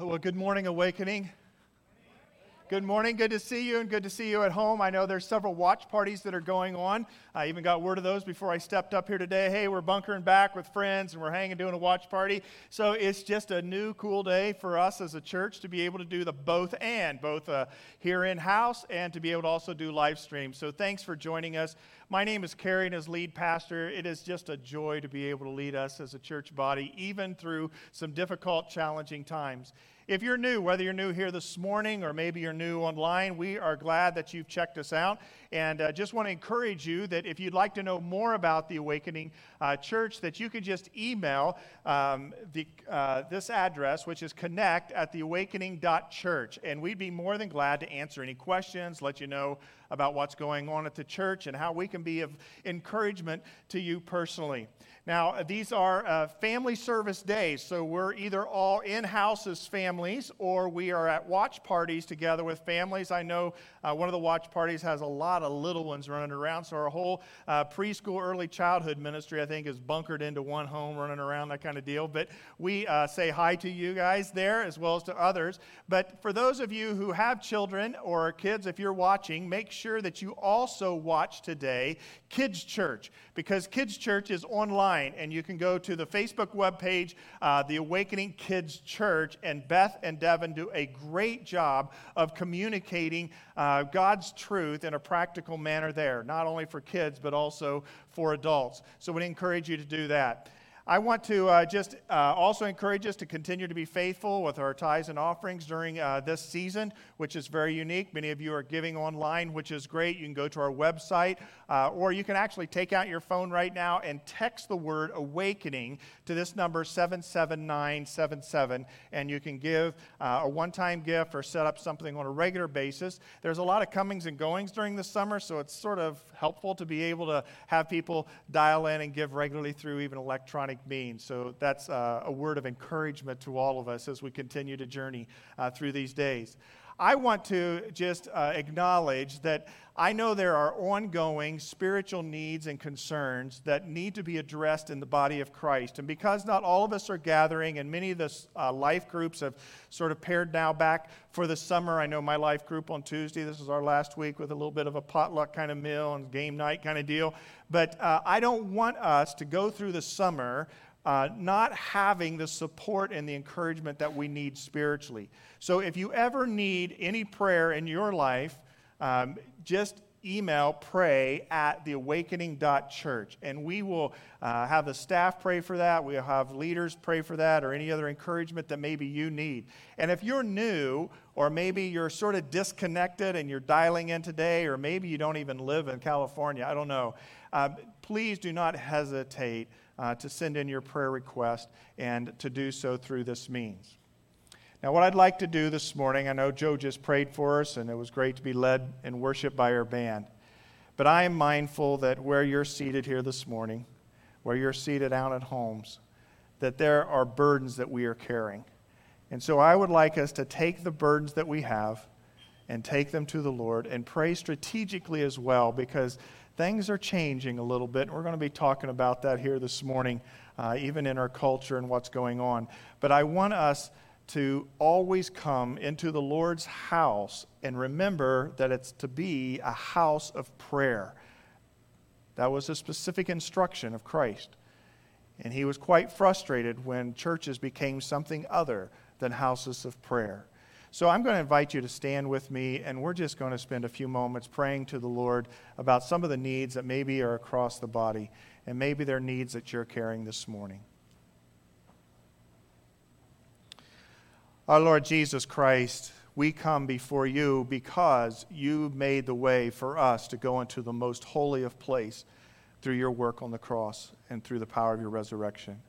Well, good morning, Awakening. Good morning. Good to see you and good to see you at home. I know there's several watch parties that are going on. I even got word of those before I stepped up here today. Hey, we're bunkering back with friends and we're hanging doing a watch party. So it's just a new cool day for us as a church to be able to do the both and, both uh, here in house and to be able to also do live stream. So thanks for joining us. My name is Kerry and as lead pastor, it is just a joy to be able to lead us as a church body, even through some difficult, challenging times. If you're new, whether you're new here this morning or maybe you're new online, we are glad that you've checked us out. And uh, just want to encourage you that if you'd like to know more about the Awakening uh, Church, that you can just email um, the, uh, this address, which is connect at theawakening.church. And we'd be more than glad to answer any questions, let you know about what's going on at the church and how we can be of encouragement to you personally. Now, these are uh, family service days, so we're either all in house as families or we are at watch parties together with families. I know uh, one of the watch parties has a lot of little ones running around, so our whole uh, preschool, early childhood ministry, I think, is bunkered into one home, running around, that kind of deal. But we uh, say hi to you guys there as well as to others. But for those of you who have children or kids, if you're watching, make sure that you also watch today Kids Church because Kids Church is online and you can go to the Facebook webpage, uh, The Awakening Kids Church, and Beth and Devin do a great job of communicating uh, God's truth in a practical manner there, not only for kids but also for adults. So we encourage you to do that. I want to uh, just uh, also encourage us to continue to be faithful with our tithes and offerings during uh, this season, which is very unique. Many of you are giving online, which is great. You can go to our website, uh, or you can actually take out your phone right now and text the word awakening to this number 77977, and you can give uh, a one time gift or set up something on a regular basis. There's a lot of comings and goings during the summer, so it's sort of helpful to be able to have people dial in and give regularly through even electronic means. So that's uh, a word of encouragement to all of us as we continue to journey uh, through these days. I want to just uh, acknowledge that I know there are ongoing spiritual needs and concerns that need to be addressed in the body of Christ. And because not all of us are gathering, and many of the uh, life groups have sort of pared now back for the summer. I know my life group on Tuesday, this is our last week with a little bit of a potluck kind of meal and game night kind of deal. But uh, I don't want us to go through the summer uh, not having the support and the encouragement that we need spiritually. So if you ever need any prayer in your life, um, just email pray at theawakening.church and we will uh, have the staff pray for that we'll have leaders pray for that or any other encouragement that maybe you need and if you're new or maybe you're sort of disconnected and you're dialing in today or maybe you don't even live in california i don't know uh, please do not hesitate uh, to send in your prayer request and to do so through this means. Now, what I'd like to do this morning, I know Joe just prayed for us, and it was great to be led in worship by our band. But I am mindful that where you're seated here this morning, where you're seated out at homes, that there are burdens that we are carrying. And so I would like us to take the burdens that we have and take them to the Lord and pray strategically as well, because things are changing a little bit. And we're going to be talking about that here this morning, uh, even in our culture and what's going on. But I want us to always come into the Lord's house and remember that it's to be a house of prayer. That was a specific instruction of Christ. And he was quite frustrated when churches became something other than houses of prayer. So I'm going to invite you to stand with me, and we're just going to spend a few moments praying to the Lord about some of the needs that maybe are across the body, and maybe they're needs that you're carrying this morning. Our Lord Jesus Christ, we come before you because you made the way for us to go into the most holy of place through your work on the cross and through the power of your resurrection.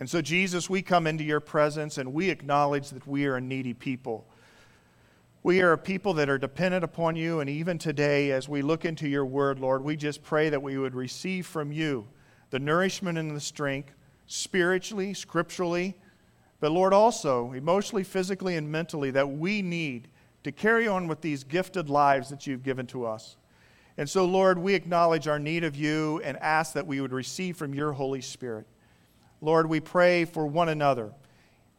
And so, Jesus, we come into your presence and we acknowledge that we are a needy people. We are a people that are dependent upon you. And even today, as we look into your word, Lord, we just pray that we would receive from you the nourishment and the strength, spiritually, scripturally, but Lord, also emotionally, physically, and mentally, that we need to carry on with these gifted lives that you've given to us. And so, Lord, we acknowledge our need of you and ask that we would receive from your Holy Spirit. Lord, we pray for one another.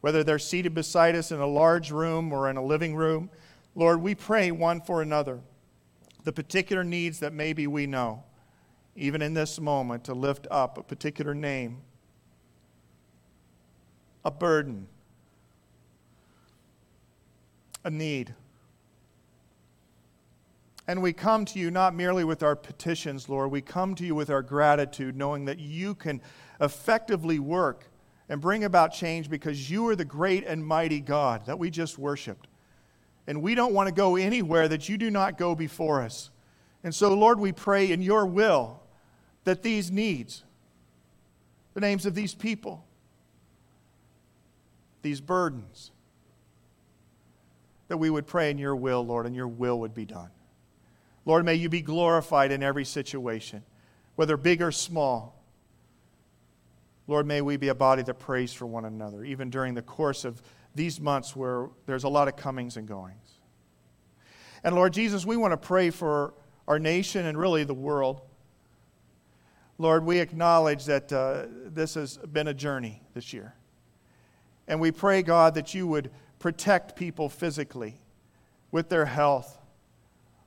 whether they're seated beside us in a large room or in a living room. Lord, we pray one for another, the particular needs that maybe we know, even in this moment, to lift up a particular name, a burden, a need. And we come to you not merely with our petitions, Lord, we come to you with our gratitude, knowing that you can effectively work and bring about change because you are the great and mighty God that we just worshiped. And we don't want to go anywhere that you do not go before us. And so, Lord, we pray in your will that these needs, the names of these people, these burdens, that we would pray in your will, Lord, and your will would be done. Lord, may you be glorified in every situation, whether big or small. Lord, may we be a body that prays for one another, even during the course of these months where there's a lot of comings and goings. And Lord Jesus, we want to pray for our nation and really the world. Lord, we acknowledge that uh, this has been a journey this year. And we pray, God, that you would protect people physically with their health.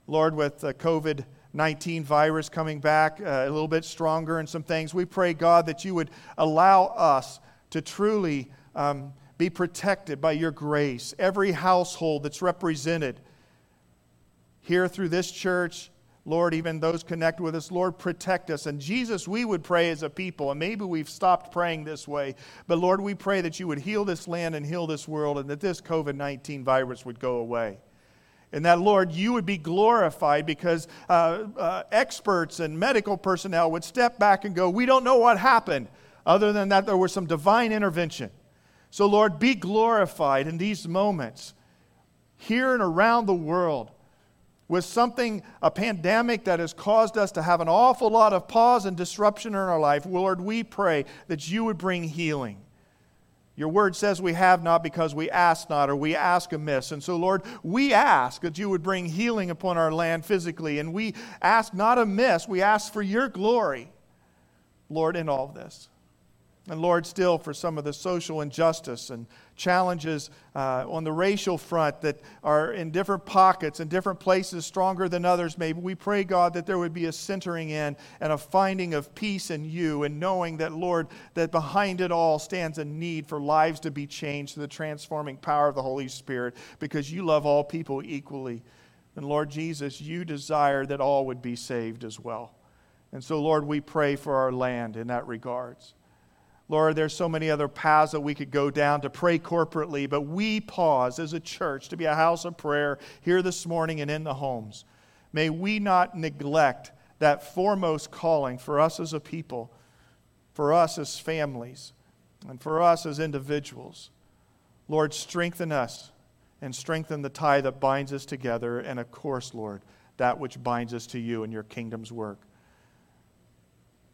Lord, with the COVID 19 virus coming back uh, a little bit stronger and some things. We pray, God, that you would allow us to truly um, be protected by your grace. Every household that's represented here through this church, Lord, even those connected with us, Lord, protect us. And Jesus, we would pray as a people, and maybe we've stopped praying this way, but Lord, we pray that you would heal this land and heal this world and that this COVID 19 virus would go away. And that, Lord, you would be glorified because uh, uh, experts and medical personnel would step back and go, We don't know what happened, other than that there was some divine intervention. So, Lord, be glorified in these moments here and around the world with something, a pandemic that has caused us to have an awful lot of pause and disruption in our life. Lord, we pray that you would bring healing. Your word says we have not because we ask not or we ask amiss. And so, Lord, we ask that you would bring healing upon our land physically. And we ask not amiss, we ask for your glory, Lord, in all of this. And Lord, still for some of the social injustice and challenges uh, on the racial front that are in different pockets and different places stronger than others, maybe we pray, God, that there would be a centering in and a finding of peace in you and knowing that, Lord, that behind it all stands a need for lives to be changed through the transforming power of the Holy Spirit because you love all people equally. And Lord Jesus, you desire that all would be saved as well. And so, Lord, we pray for our land in that regards. Lord, there's so many other paths that we could go down to pray corporately, but we pause as a church to be a house of prayer here this morning and in the homes. May we not neglect that foremost calling for us as a people, for us as families, and for us as individuals. Lord, strengthen us and strengthen the tie that binds us together, and of course, Lord, that which binds us to you and your kingdom's work.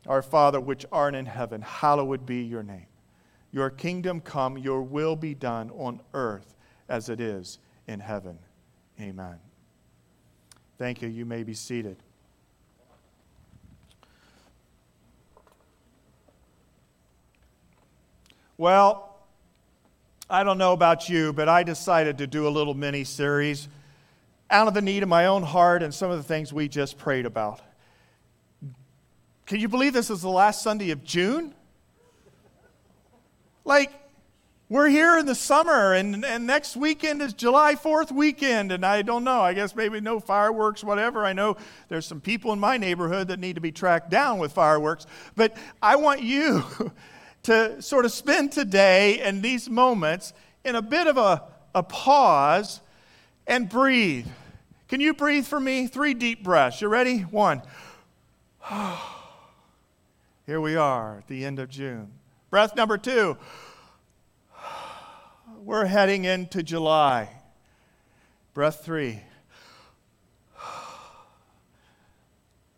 Our Father, which art in heaven, hallowed be your name. Your kingdom come, your will be done on earth as it is in heaven. Amen. Thank you. You may be seated. Well, I don't know about you, but I decided to do a little mini series out of the need of my own heart and some of the things we just prayed about. Can you believe this is the last Sunday of June? Like, we're here in the summer, and, and next weekend is July 4th weekend, and I don't know. I guess maybe no fireworks, whatever. I know there's some people in my neighborhood that need to be tracked down with fireworks, but I want you to sort of spend today and these moments in a bit of a, a pause and breathe. Can you breathe for me? Three deep breaths. You ready? One. Oh. Here we are at the end of June. Breath number two. We're heading into July. Breath three.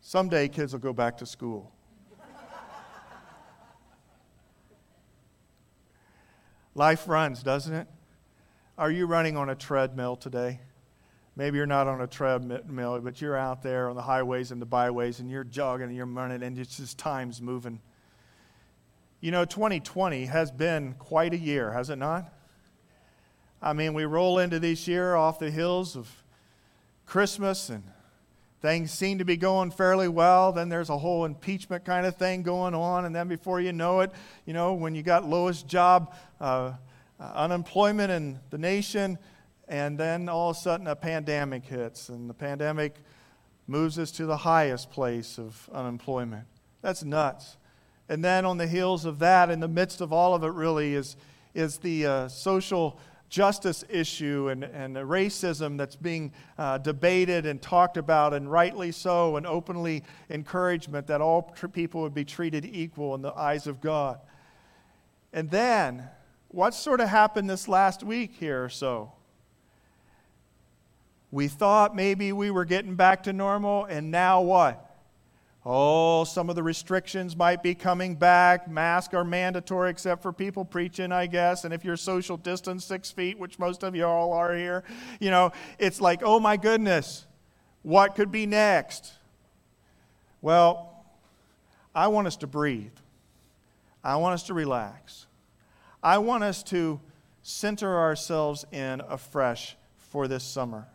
Someday kids will go back to school. Life runs, doesn't it? Are you running on a treadmill today? Maybe you're not on a treadmill, but you're out there on the highways and the byways and you're jogging and you're running and it's just time's moving. You know, 2020 has been quite a year, has it not? I mean, we roll into this year off the hills of Christmas and things seem to be going fairly well. Then there's a whole impeachment kind of thing going on. And then before you know it, you know, when you got lowest job uh, uh, unemployment in the nation, and then all of a sudden a pandemic hits, and the pandemic moves us to the highest place of unemployment. That's nuts. And then on the heels of that, in the midst of all of it, really, is, is the uh, social justice issue and, and the racism that's being uh, debated and talked about, and rightly so, and openly encouragement that all tr- people would be treated equal in the eyes of God. And then, what sort of happened this last week here or so? We thought maybe we were getting back to normal, and now what? Oh, some of the restrictions might be coming back. Masks are mandatory except for people preaching, I guess. And if you're social distance six feet, which most of you all are here, you know, it's like, oh my goodness, what could be next? Well, I want us to breathe. I want us to relax. I want us to center ourselves in afresh for this summer.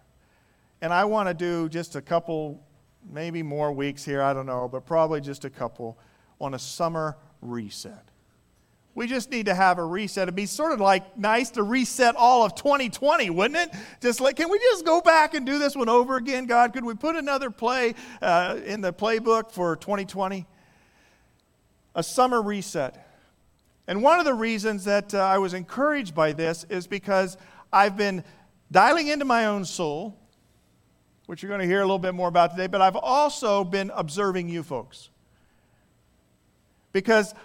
And I want to do just a couple, maybe more weeks here, I don't know, but probably just a couple on a summer reset. We just need to have a reset. It'd be sort of like nice to reset all of 2020, wouldn't it? Just like, can we just go back and do this one over again, God? Could we put another play uh, in the playbook for 2020? A summer reset. And one of the reasons that uh, I was encouraged by this is because I've been dialing into my own soul which you're going to hear a little bit more about today, but I've also been observing you folks. Because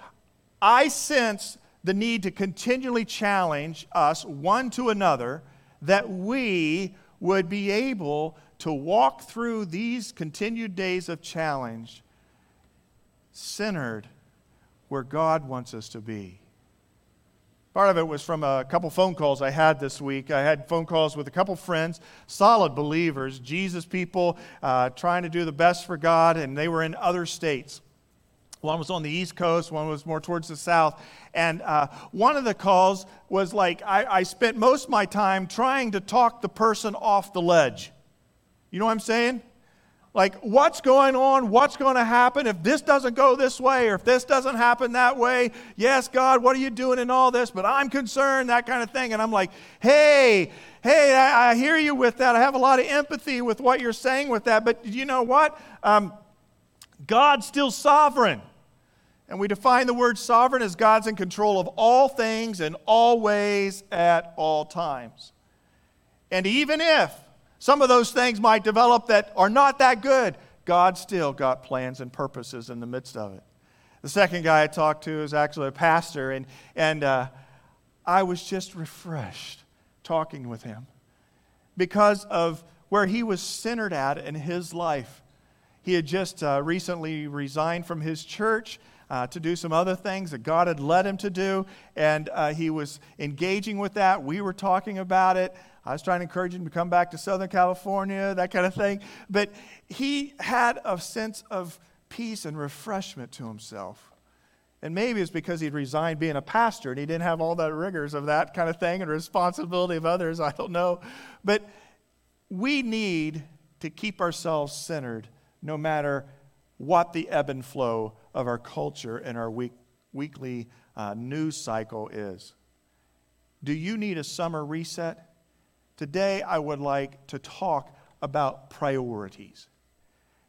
I sense the need to continually challenge us one to another that we would be able to walk through these continued days of challenge centered where God wants us to be. Part of it was from a couple phone calls I had this week. I had phone calls with a couple friends, solid believers, Jesus people, uh, trying to do the best for God, and they were in other states. One was on the East Coast, one was more towards the South. And uh, one of the calls was like, I, I spent most of my time trying to talk the person off the ledge. You know what I'm saying? Like what's going on, what's going to happen if this doesn't go this way or if this doesn't happen that way. Yes, God, what are you doing in all this? But I'm concerned, that kind of thing. And I'm like, hey, hey, I, I hear you with that. I have a lot of empathy with what you're saying with that. But you know what? Um, God's still sovereign. And we define the word sovereign as God's in control of all things and all ways at all times. And even if some of those things might develop that are not that good. God still got plans and purposes in the midst of it. The second guy I talked to is actually a pastor, and, and uh, I was just refreshed talking with him because of where he was centered at in his life. He had just uh, recently resigned from his church. Uh, to do some other things that God had led him to do, and uh, he was engaging with that. We were talking about it. I was trying to encourage him to come back to Southern California, that kind of thing. But he had a sense of peace and refreshment to himself. And maybe it's because he'd resigned being a pastor and he didn't have all the rigors of that kind of thing and responsibility of others. I don't know. But we need to keep ourselves centered no matter what the ebb and flow of our culture and our week, weekly uh, news cycle is. Do you need a summer reset? Today, I would like to talk about priorities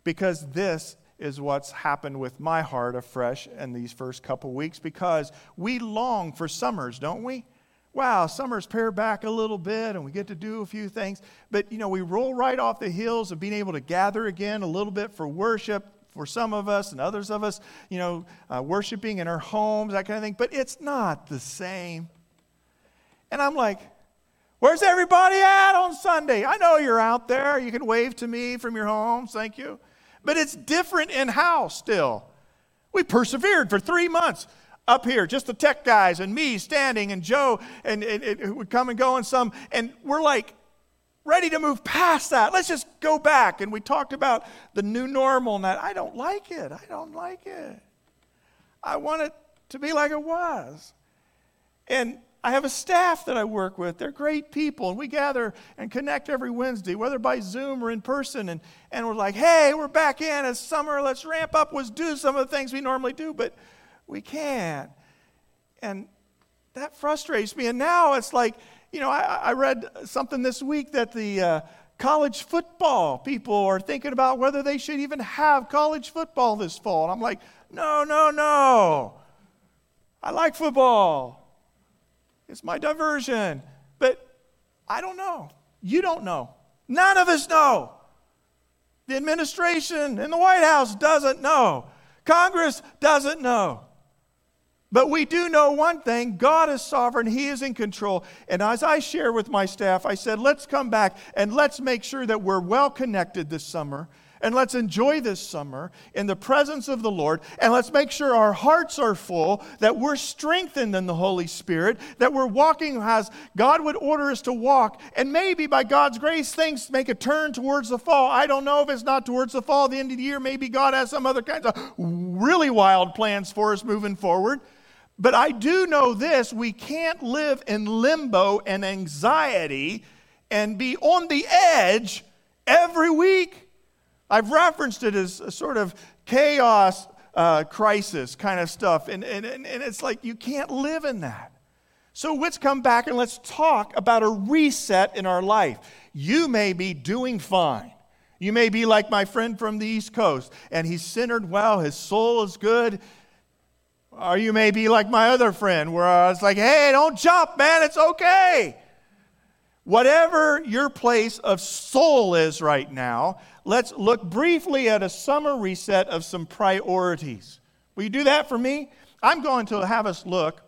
because this is what's happened with my heart afresh in these first couple weeks because we long for summers, don't we? Wow, summers pare back a little bit and we get to do a few things. But, you know, we roll right off the hills of being able to gather again a little bit for worship for some of us and others of us, you know, uh, worshiping in our homes, that kind of thing. But it's not the same. And I'm like, Where's everybody at on Sunday? I know you're out there. You can wave to me from your homes. Thank you. But it's different in house still. We persevered for three months up here, just the tech guys and me standing and Joe, and it would come and go and some. And we're like, ready to move past that. Let's just go back. And we talked about the new normal and that. I don't like it. I don't like it. I want it to be like it was. And I have a staff that I work with. They're great people, and we gather and connect every Wednesday, whether by Zoom or in person. And, and we're like, hey, we're back in. It's summer. Let's ramp up. Let's do some of the things we normally do, but we can't. And that frustrates me. And now it's like, you know, I, I read something this week that the uh, college football people are thinking about whether they should even have college football this fall. And I'm like, no, no, no. I like football. It's my diversion. But I don't know. You don't know. None of us know. The administration in the White House doesn't know. Congress doesn't know. But we do know one thing God is sovereign, He is in control. And as I share with my staff, I said, let's come back and let's make sure that we're well connected this summer and let's enjoy this summer in the presence of the Lord. And let's make sure our hearts are full, that we're strengthened in the Holy Spirit, that we're walking as God would order us to walk. And maybe by God's grace, things make a turn towards the fall. I don't know if it's not towards the fall, the end of the year. Maybe God has some other kinds of really wild plans for us moving forward. But I do know this we can't live in limbo and anxiety and be on the edge every week. I've referenced it as a sort of chaos uh, crisis kind of stuff. And, and, and it's like you can't live in that. So let's come back and let's talk about a reset in our life. You may be doing fine. You may be like my friend from the East Coast, and he's centered well, his soul is good. Or you may be like my other friend, where I was like, hey, don't jump, man, it's okay. Whatever your place of soul is right now, let's look briefly at a summer reset of some priorities. Will you do that for me? I'm going to have us look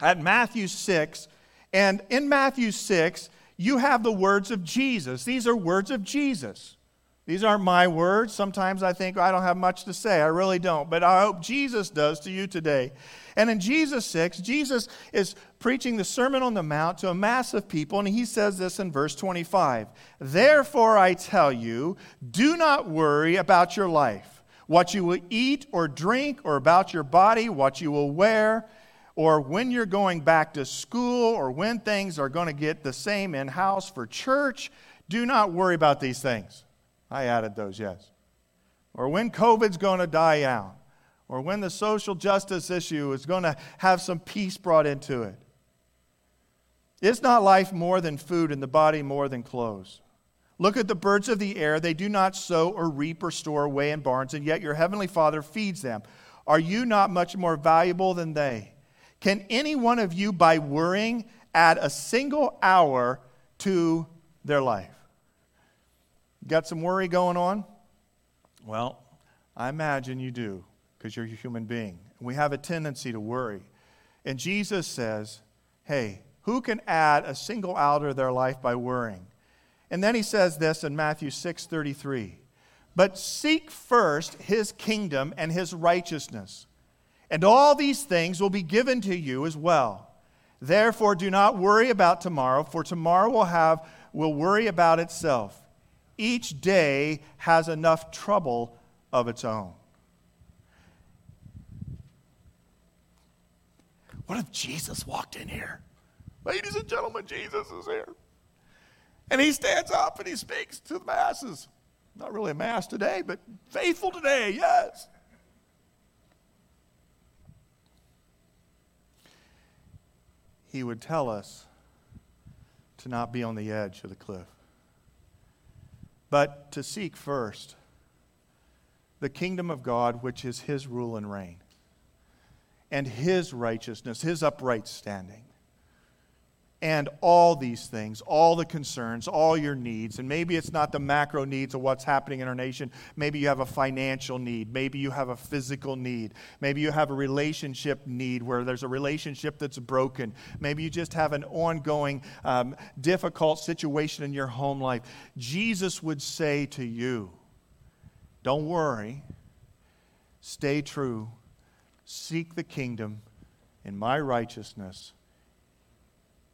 at Matthew 6. And in Matthew 6, you have the words of Jesus. These are words of Jesus. These aren't my words. Sometimes I think I don't have much to say. I really don't. But I hope Jesus does to you today. And in Jesus 6, Jesus is preaching the Sermon on the Mount to a mass of people, and he says this in verse 25 Therefore I tell you, do not worry about your life, what you will eat or drink, or about your body, what you will wear, or when you're going back to school, or when things are going to get the same in house for church. Do not worry about these things. I added those, yes. Or when COVID's going to die out or when the social justice issue is going to have some peace brought into it. Is not life more than food and the body more than clothes? Look at the birds of the air. They do not sow or reap or store away in barns, and yet your heavenly Father feeds them. Are you not much more valuable than they? Can any one of you, by worrying, add a single hour to their life? Got some worry going on? Well, I imagine you do because you're a human being. We have a tendency to worry. And Jesus says, hey, who can add a single hour to their life by worrying? And then he says this in Matthew 6:33. But seek first his kingdom and his righteousness, and all these things will be given to you as well. Therefore do not worry about tomorrow, for tomorrow will have will worry about itself. Each day has enough trouble of its own. What if Jesus walked in here? Ladies and gentlemen, Jesus is here. And he stands up and he speaks to the masses. Not really a mass today, but faithful today, yes. He would tell us to not be on the edge of the cliff, but to seek first the kingdom of God, which is his rule and reign and his righteousness, his upright standing. And all these things, all the concerns, all your needs. And maybe it's not the macro needs of what's happening in our nation. Maybe you have a financial need. Maybe you have a physical need. Maybe you have a relationship need where there's a relationship that's broken. Maybe you just have an ongoing um, difficult situation in your home life. Jesus would say to you, Don't worry, stay true Seek the kingdom in my righteousness,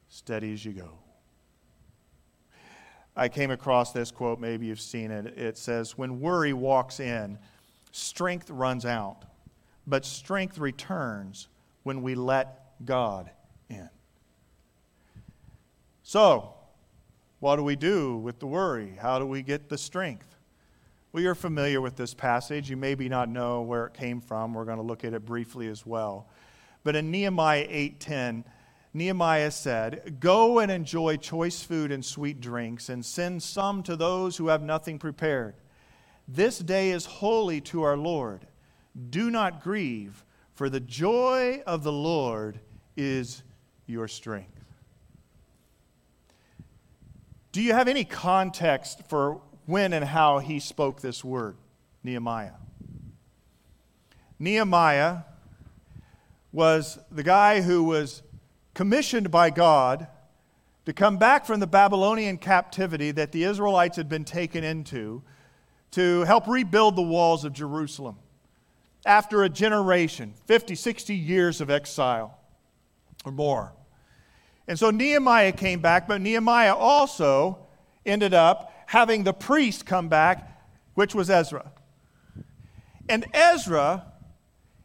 steady as you go. I came across this quote, maybe you've seen it. It says, When worry walks in, strength runs out, but strength returns when we let God in. So, what do we do with the worry? How do we get the strength? Well, you're familiar with this passage. You maybe not know where it came from. We're going to look at it briefly as well. But in Nehemiah 8:10, Nehemiah said, "Go and enjoy choice food and sweet drinks and send some to those who have nothing prepared. This day is holy to our Lord. Do not grieve, for the joy of the Lord is your strength." Do you have any context for when and how he spoke this word, Nehemiah? Nehemiah was the guy who was commissioned by God to come back from the Babylonian captivity that the Israelites had been taken into to help rebuild the walls of Jerusalem after a generation, 50, 60 years of exile or more. And so Nehemiah came back, but Nehemiah also ended up having the priest come back, which was Ezra. And Ezra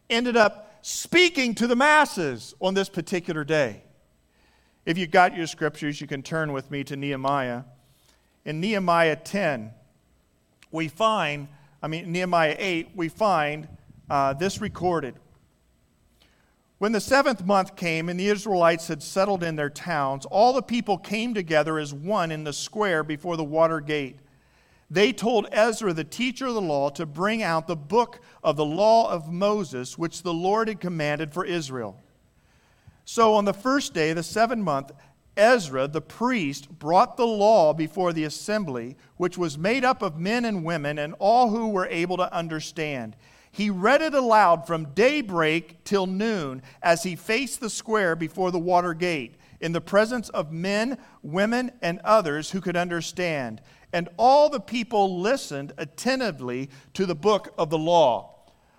ended up speaking to the masses on this particular day. If you've got your scriptures, you can turn with me to Nehemiah. In Nehemiah 10, we find, I mean, Nehemiah 8, we find uh, this recorded. When the seventh month came and the Israelites had settled in their towns, all the people came together as one in the square before the water gate. They told Ezra, the teacher of the law, to bring out the book of the law of Moses, which the Lord had commanded for Israel. So on the first day, of the seventh month, Ezra, the priest, brought the law before the assembly, which was made up of men and women and all who were able to understand. He read it aloud from daybreak till noon as he faced the square before the water gate, in the presence of men, women, and others who could understand. And all the people listened attentively to the book of the law.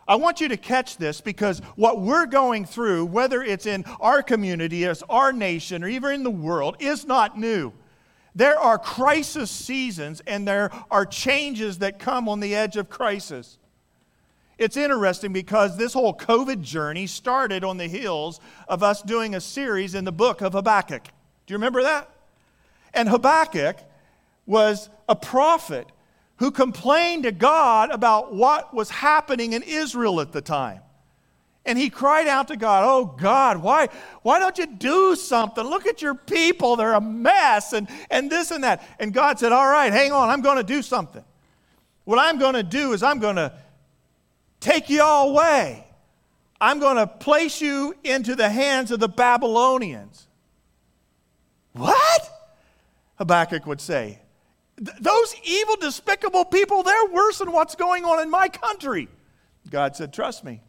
I want you to catch this because what we're going through, whether it's in our community, as our nation, or even in the world, is not new. There are crisis seasons and there are changes that come on the edge of crisis. It's interesting because this whole COVID journey started on the heels of us doing a series in the book of Habakkuk. Do you remember that? And Habakkuk was a prophet who complained to God about what was happening in Israel at the time. And he cried out to God, Oh God, why, why don't you do something? Look at your people, they're a mess, and, and this and that. And God said, All right, hang on, I'm going to do something. What I'm going to do is I'm going to take you all away. I'm going to place you into the hands of the Babylonians. What? Habakkuk would say. Those evil, despicable people, they're worse than what's going on in my country. God said, Trust me.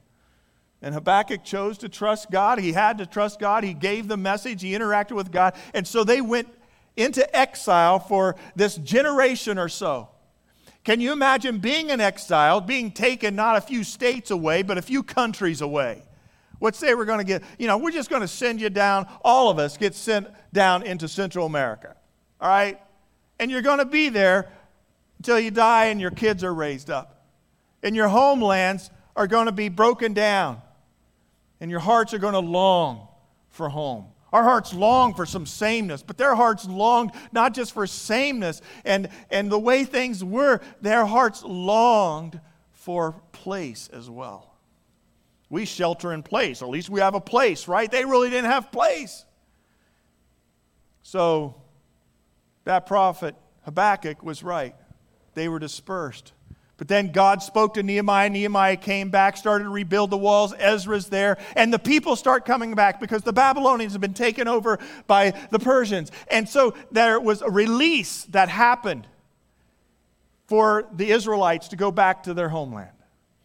And Habakkuk chose to trust God. He had to trust God. He gave the message, he interacted with God. And so they went into exile for this generation or so. Can you imagine being an exile, being taken not a few states away, but a few countries away? Let's say we're going to get, you know, we're just going to send you down, all of us get sent down into Central America, all right? And you're going to be there until you die and your kids are raised up. And your homelands are going to be broken down. And your hearts are going to long for home. Our hearts long for some sameness, but their hearts longed not just for sameness and, and the way things were, their hearts longed for place as well. We shelter in place, or at least we have a place, right? They really didn't have place. So that prophet Habakkuk was right. They were dispersed. But then God spoke to Nehemiah. Nehemiah came back, started to rebuild the walls. Ezra's there. And the people start coming back because the Babylonians have been taken over by the Persians. And so there was a release that happened for the Israelites to go back to their homeland.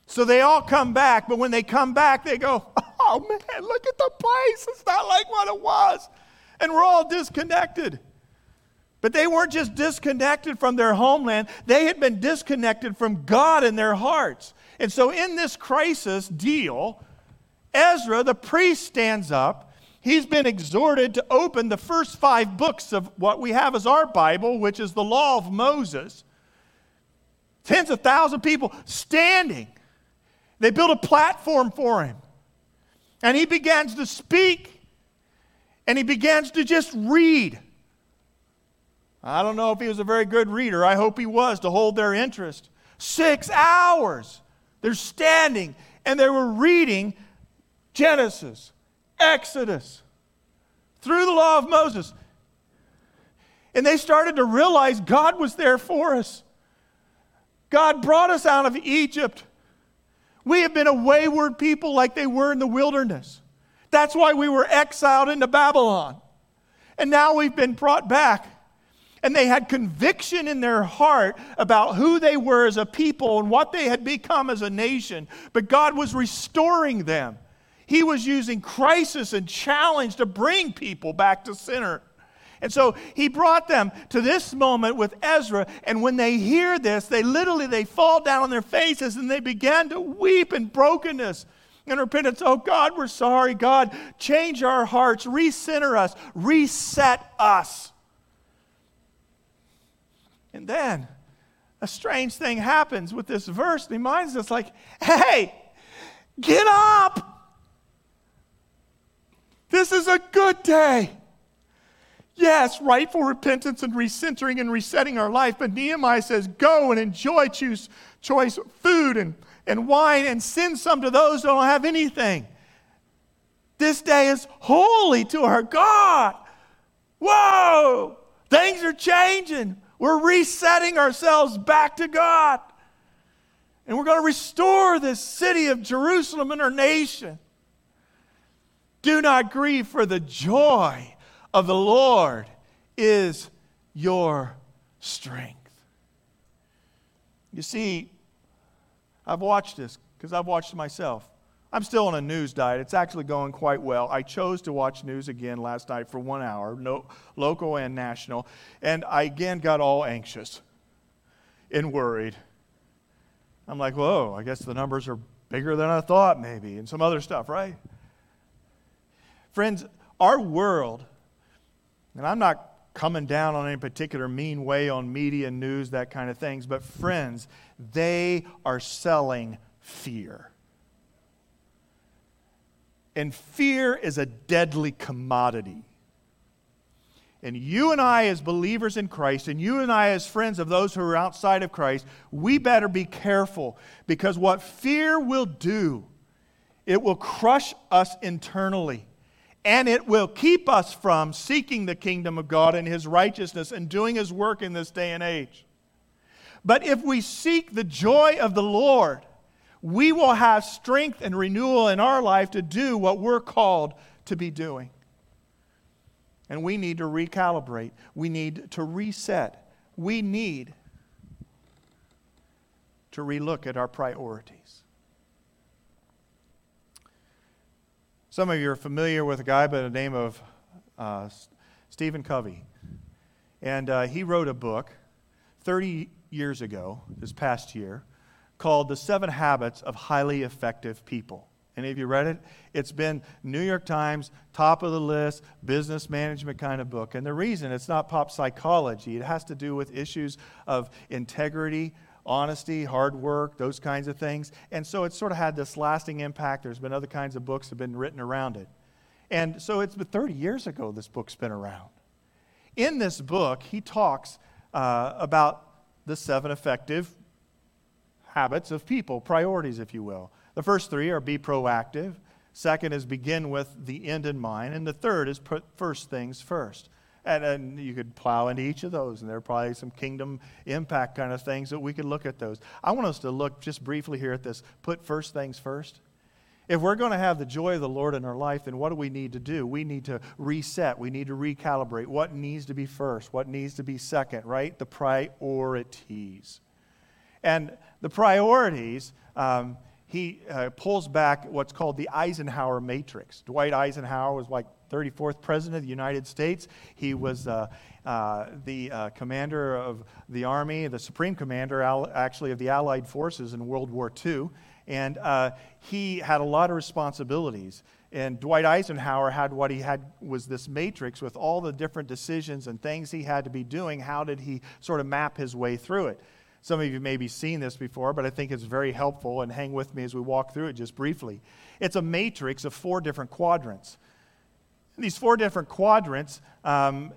So they all come back, but when they come back, they go, oh man, look at the place. It's not like what it was. And we're all disconnected. But they weren't just disconnected from their homeland, they had been disconnected from God in their hearts. And so, in this crisis deal, Ezra, the priest, stands up. He's been exhorted to open the first five books of what we have as our Bible, which is the law of Moses. Tens of thousands of people standing. They built a platform for him. And he begins to speak, and he begins to just read I don't know if he was a very good reader. I hope he was to hold their interest. Six hours. They're standing and they were reading Genesis, Exodus, through the law of Moses. And they started to realize God was there for us. God brought us out of Egypt. We have been a wayward people like they were in the wilderness. That's why we were exiled into Babylon. And now we've been brought back. And they had conviction in their heart about who they were as a people and what they had become as a nation. But God was restoring them. He was using crisis and challenge to bring people back to center. And so he brought them to this moment with Ezra, and when they hear this, they literally they fall down on their faces and they began to weep in brokenness and repentance. Oh God, we're sorry. God, change our hearts, recenter us, reset us. And then a strange thing happens with this verse. It reminds us, like, hey, get up. This is a good day. Yes, rightful repentance and recentering and resetting our life. But Nehemiah says, go and enjoy choose, choice food and, and wine and send some to those who don't have anything. This day is holy to our God. Whoa! Things are changing. We're resetting ourselves back to God. And we're going to restore this city of Jerusalem and our nation. Do not grieve, for the joy of the Lord is your strength. You see, I've watched this because I've watched myself. I'm still on a news diet. It's actually going quite well. I chose to watch news again last night for one hour, no, local and national, and I again got all anxious and worried. I'm like, whoa, I guess the numbers are bigger than I thought, maybe, and some other stuff, right? Friends, our world and I'm not coming down on any particular mean way on media, news, that kind of things, but friends, they are selling fear. And fear is a deadly commodity. And you and I, as believers in Christ, and you and I, as friends of those who are outside of Christ, we better be careful because what fear will do, it will crush us internally and it will keep us from seeking the kingdom of God and His righteousness and doing His work in this day and age. But if we seek the joy of the Lord, we will have strength and renewal in our life to do what we're called to be doing. And we need to recalibrate, we need to reset, we need to relook at our priorities. Some of you are familiar with a guy by the name of uh, Stephen Covey. And uh, he wrote a book 30 years ago, this past year, called The Seven Habits of Highly Effective People. Any of you read it? It's been New York Times, top of the list, business management kind of book. And the reason it's not pop psychology, it has to do with issues of integrity, honesty, hard work, those kinds of things. And so it's sort of had this lasting impact. There's been other kinds of books that have been written around it. And so it's been 30 years ago this book's been around. In this book, he talks uh, about the seven effective habits of people, priorities, if you will. The first three are be proactive. Second is begin with the end in mind. And the third is put first things first. And, and you could plow into each of those, and there are probably some kingdom impact kind of things that we could look at those. I want us to look just briefly here at this put first things first. If we're going to have the joy of the Lord in our life, then what do we need to do? We need to reset. We need to recalibrate. What needs to be first? What needs to be second, right? The priorities. And the priorities, um, he uh, pulls back what's called the Eisenhower matrix. Dwight Eisenhower was like 34th President of the United States. He was uh, uh, the uh, commander of the Army, the Supreme Commander, actually, of the Allied forces in World War II. And uh, he had a lot of responsibilities. And Dwight Eisenhower had what he had was this matrix with all the different decisions and things he had to be doing. How did he sort of map his way through it? Some of you may be seen this before, but I think it's very helpful, and hang with me as we walk through it just briefly. It's a matrix of four different quadrants. These four different quadrants um,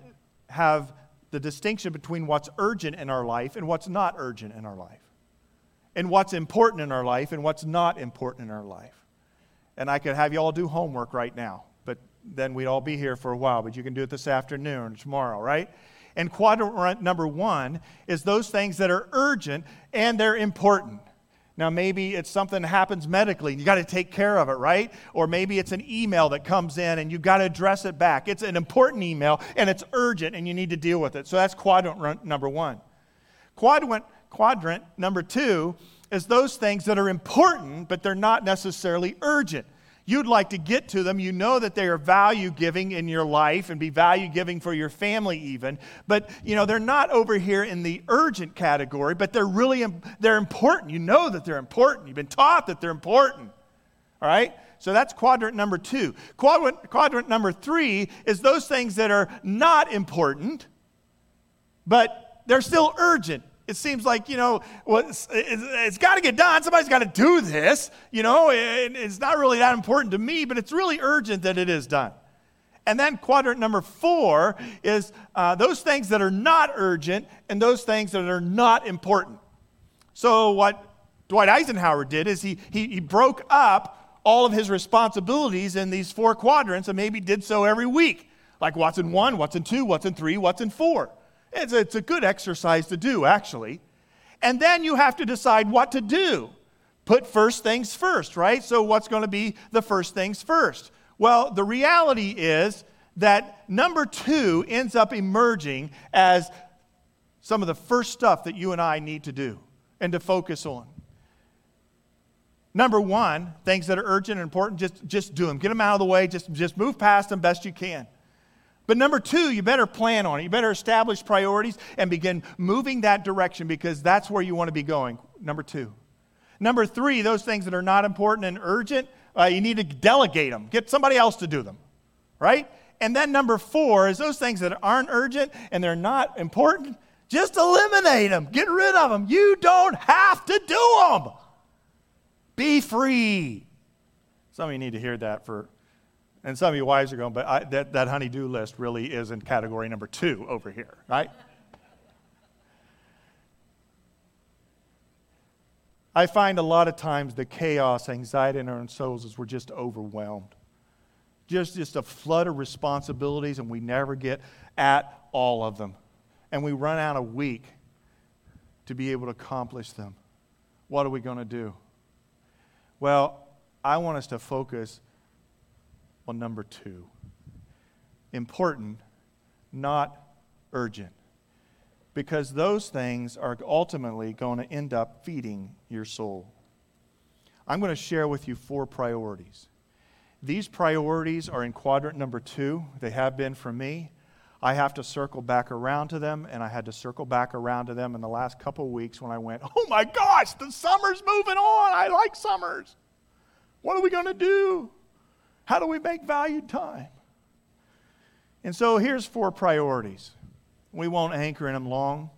have the distinction between what's urgent in our life and what's not urgent in our life, and what's important in our life and what's not important in our life. And I could have you all do homework right now, but then we'd all be here for a while. But you can do it this afternoon or tomorrow, right? And quadrant number one is those things that are urgent and they're important. Now, maybe it's something that happens medically and you got to take care of it, right? Or maybe it's an email that comes in and you've got to address it back. It's an important email and it's urgent and you need to deal with it. So that's quadrant number one. Quadrant, quadrant number two is those things that are important, but they're not necessarily urgent. You'd like to get to them. You know that they are value giving in your life and be value giving for your family, even. But, you know, they're not over here in the urgent category, but they're really they're important. You know that they're important. You've been taught that they're important. All right? So that's quadrant number two. Quadrant, quadrant number three is those things that are not important, but they're still urgent it seems like, you know, well, it's, got to get done. Somebody's got to do this. You know, it, it's not really that important to me, but it's really urgent that it is done. And then quadrant number four is uh, those things that are not urgent and those things that are not important. So, what Dwight Eisenhower did is he, he, he broke up all of his responsibilities in these four quadrants and maybe did so every week. Like what's in one, what's in two, what's in three, what's in four. It's a, it's a good exercise to do, actually. And then you have to decide what to do. Put first things first, right? So, what's going to be the first things first? Well, the reality is that number two ends up emerging as some of the first stuff that you and I need to do and to focus on. Number one, things that are urgent and important, just, just do them. Get them out of the way. Just, just move past them best you can. But number two, you better plan on it. You better establish priorities and begin moving that direction because that's where you want to be going. Number two. Number three, those things that are not important and urgent, uh, you need to delegate them. Get somebody else to do them, right? And then number four is those things that aren't urgent and they're not important, just eliminate them. Get rid of them. You don't have to do them. Be free. Some of you need to hear that for and some of you wives are going, but I, that, that honey-do list really is in category number two over here, right? I find a lot of times the chaos, anxiety in our own souls is we're just overwhelmed. Just, just a flood of responsibilities, and we never get at all of them. And we run out a week to be able to accomplish them. What are we going to do? Well, I want us to focus well, number two important, not urgent. Because those things are ultimately going to end up feeding your soul. I'm going to share with you four priorities. These priorities are in quadrant number two. They have been for me. I have to circle back around to them, and I had to circle back around to them in the last couple weeks when I went, Oh my gosh, the summer's moving on. I like summers. What are we going to do? How do we make valued time? And so here's four priorities. We won't anchor in them long.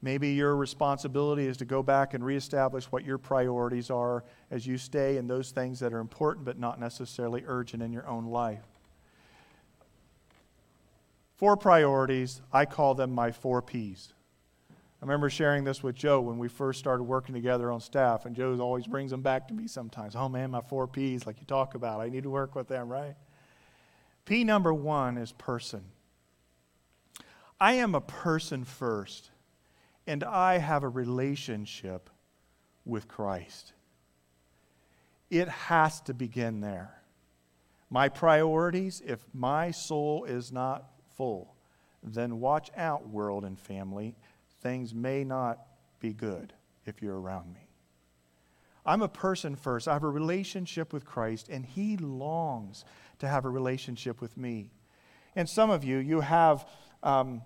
Maybe your responsibility is to go back and reestablish what your priorities are as you stay in those things that are important but not necessarily urgent in your own life. Four priorities, I call them my four P's. I remember sharing this with Joe when we first started working together on staff, and Joe always brings them back to me sometimes. Oh man, my four P's, like you talk about, I need to work with them, right? P number one is person. I am a person first, and I have a relationship with Christ. It has to begin there. My priorities, if my soul is not full, then watch out, world and family things may not be good if you're around me. I'm a person first. I have a relationship with Christ, and He longs to have a relationship with me. And some of you, you have um,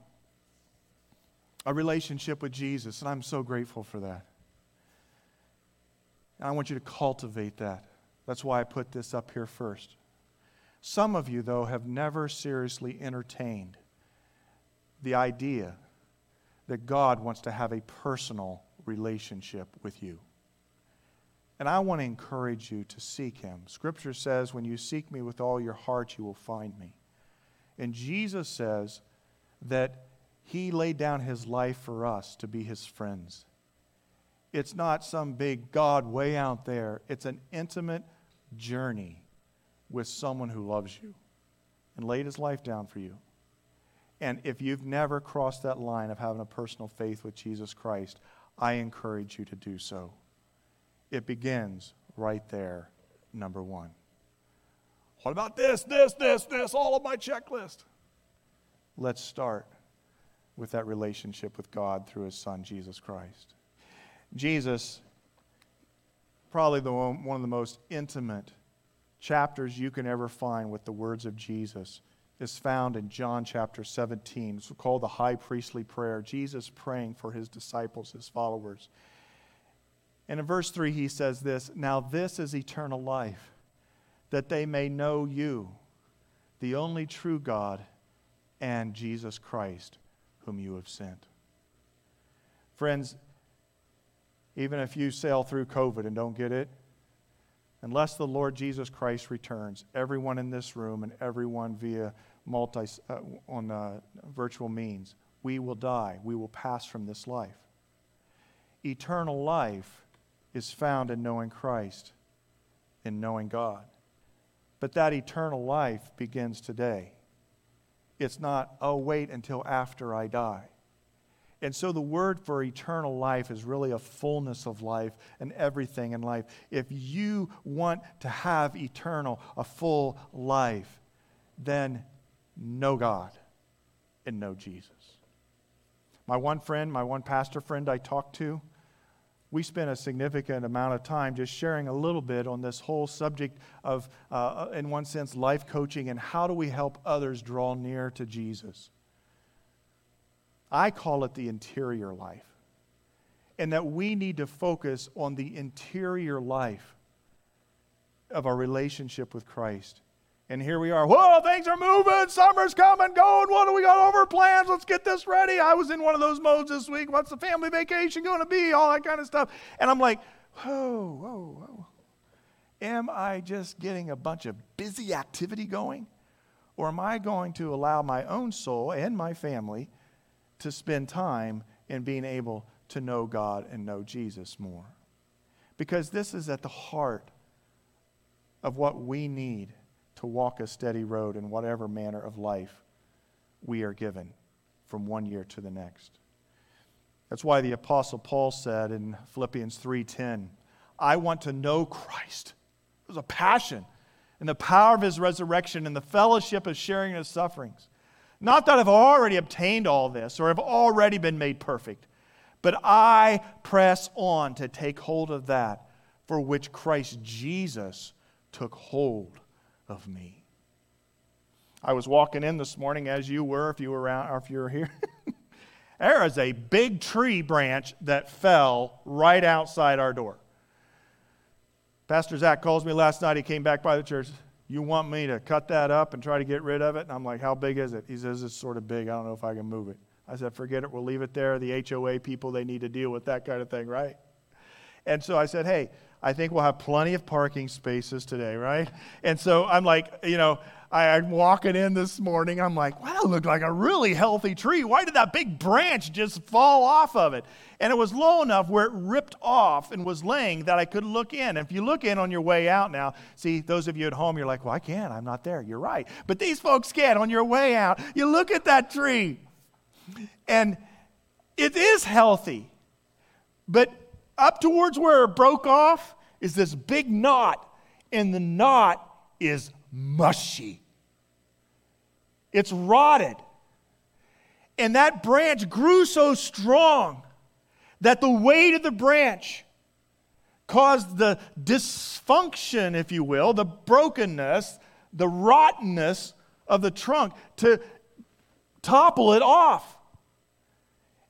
a relationship with Jesus, and I'm so grateful for that. And I want you to cultivate that. That's why I put this up here first. Some of you, though, have never seriously entertained the idea that God wants to have a personal relationship with you. And I want to encourage you to seek him. Scripture says, When you seek me with all your heart, you will find me. And Jesus says that He laid down his life for us to be his friends. It's not some big God way out there, it's an intimate journey with someone who loves you and laid his life down for you. And if you've never crossed that line of having a personal faith with Jesus Christ, I encourage you to do so. It begins right there, number one. What about this, this, this, this, all of my checklist? Let's start with that relationship with God through his son, Jesus Christ. Jesus, probably the one, one of the most intimate chapters you can ever find with the words of Jesus is found in John chapter 17. It's called the high priestly prayer. Jesus praying for his disciples, his followers. And in verse 3, he says this Now this is eternal life, that they may know you, the only true God, and Jesus Christ, whom you have sent. Friends, even if you sail through COVID and don't get it, unless the Lord Jesus Christ returns, everyone in this room and everyone via multi, uh, on uh, virtual means, we will die. We will pass from this life. Eternal life is found in knowing Christ, in knowing God. But that eternal life begins today. It's not, oh, wait until after I die. And so the word for eternal life is really a fullness of life and everything in life. If you want to have eternal, a full life, then know God and know Jesus. My one friend, my one pastor friend I talked to, we spent a significant amount of time just sharing a little bit on this whole subject of, uh, in one sense, life coaching and how do we help others draw near to Jesus. I call it the interior life. And that we need to focus on the interior life of our relationship with Christ. And here we are. Whoa, things are moving. Summer's coming, going. What do we got over plans? Let's get this ready. I was in one of those modes this week. What's the family vacation going to be? All that kind of stuff. And I'm like, whoa, whoa, whoa. Am I just getting a bunch of busy activity going? Or am I going to allow my own soul and my family to spend time in being able to know God and know Jesus more. Because this is at the heart of what we need to walk a steady road in whatever manner of life we are given from one year to the next. That's why the apostle Paul said in Philippians 3:10, "I want to know Christ." It was a passion and the power of his resurrection and the fellowship of sharing his sufferings not that I've already obtained all this or have already been made perfect, but I press on to take hold of that for which Christ Jesus took hold of me. I was walking in this morning, as you were, if you were around, or if you were here. there is a big tree branch that fell right outside our door. Pastor Zach calls me last night. He came back by the church. You want me to cut that up and try to get rid of it? And I'm like, How big is it? He says, It's sort of big. I don't know if I can move it. I said, Forget it. We'll leave it there. The HOA people, they need to deal with that kind of thing, right? And so I said, Hey, I think we'll have plenty of parking spaces today, right? And so I'm like, you know, I, am walking in this morning. I'm like, wow, that looked like a really healthy tree. Why did that big branch just fall off of it? And it was low enough where it ripped off and was laying that I could look in. And if you look in on your way out now, see, those of you at home, you're like, well, I can't. I'm not there. You're right. But these folks can on your way out. You look at that tree, and it is healthy. But up towards where it broke off is this big knot, and the knot is mushy. It's rotted. And that branch grew so strong that the weight of the branch caused the dysfunction, if you will, the brokenness, the rottenness of the trunk to topple it off.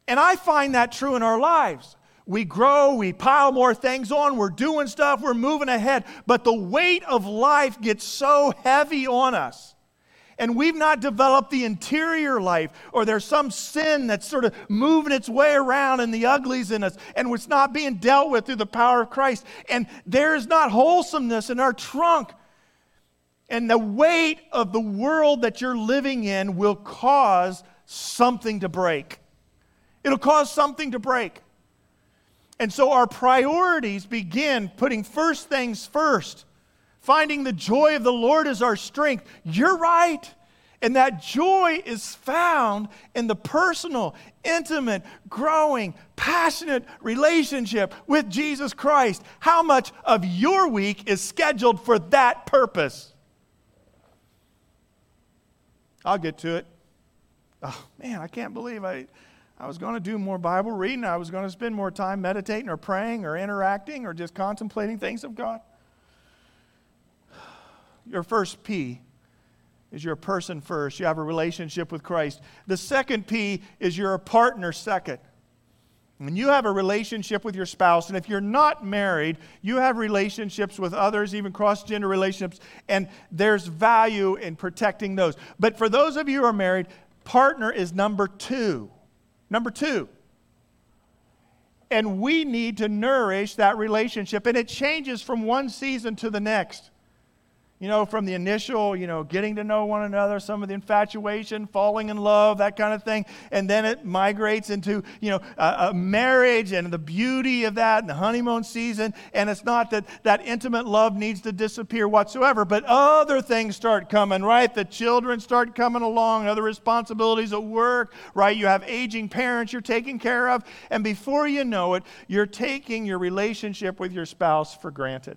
And I find that true in our lives. We grow, we pile more things on, we're doing stuff, we're moving ahead, but the weight of life gets so heavy on us. And we've not developed the interior life, or there's some sin that's sort of moving its way around in the uglies in us, and it's not being dealt with through the power of Christ. And there is not wholesomeness in our trunk. And the weight of the world that you're living in will cause something to break. It'll cause something to break. And so our priorities begin putting first things first, finding the joy of the Lord as our strength. You're right. And that joy is found in the personal, intimate, growing, passionate relationship with Jesus Christ. How much of your week is scheduled for that purpose? I'll get to it. Oh, man, I can't believe I, I was going to do more Bible reading. I was going to spend more time meditating or praying or interacting or just contemplating things of God. Your first P is you're a person first. You have a relationship with Christ. The second P is you're a partner second. When you have a relationship with your spouse, and if you're not married, you have relationships with others, even cross gender relationships, and there's value in protecting those. But for those of you who are married, partner is number two. Number two. And we need to nourish that relationship, and it changes from one season to the next you know, from the initial, you know, getting to know one another, some of the infatuation, falling in love, that kind of thing. And then it migrates into, you know, a, a, marriage and the beauty of that and the honeymoon season. And it's not that that intimate love needs to disappear whatsoever, but other things start coming, right? The children start coming along, other responsibilities at work, right? You have aging parents you're taking care of. And before you know it, you're taking your relationship with your spouse for granted.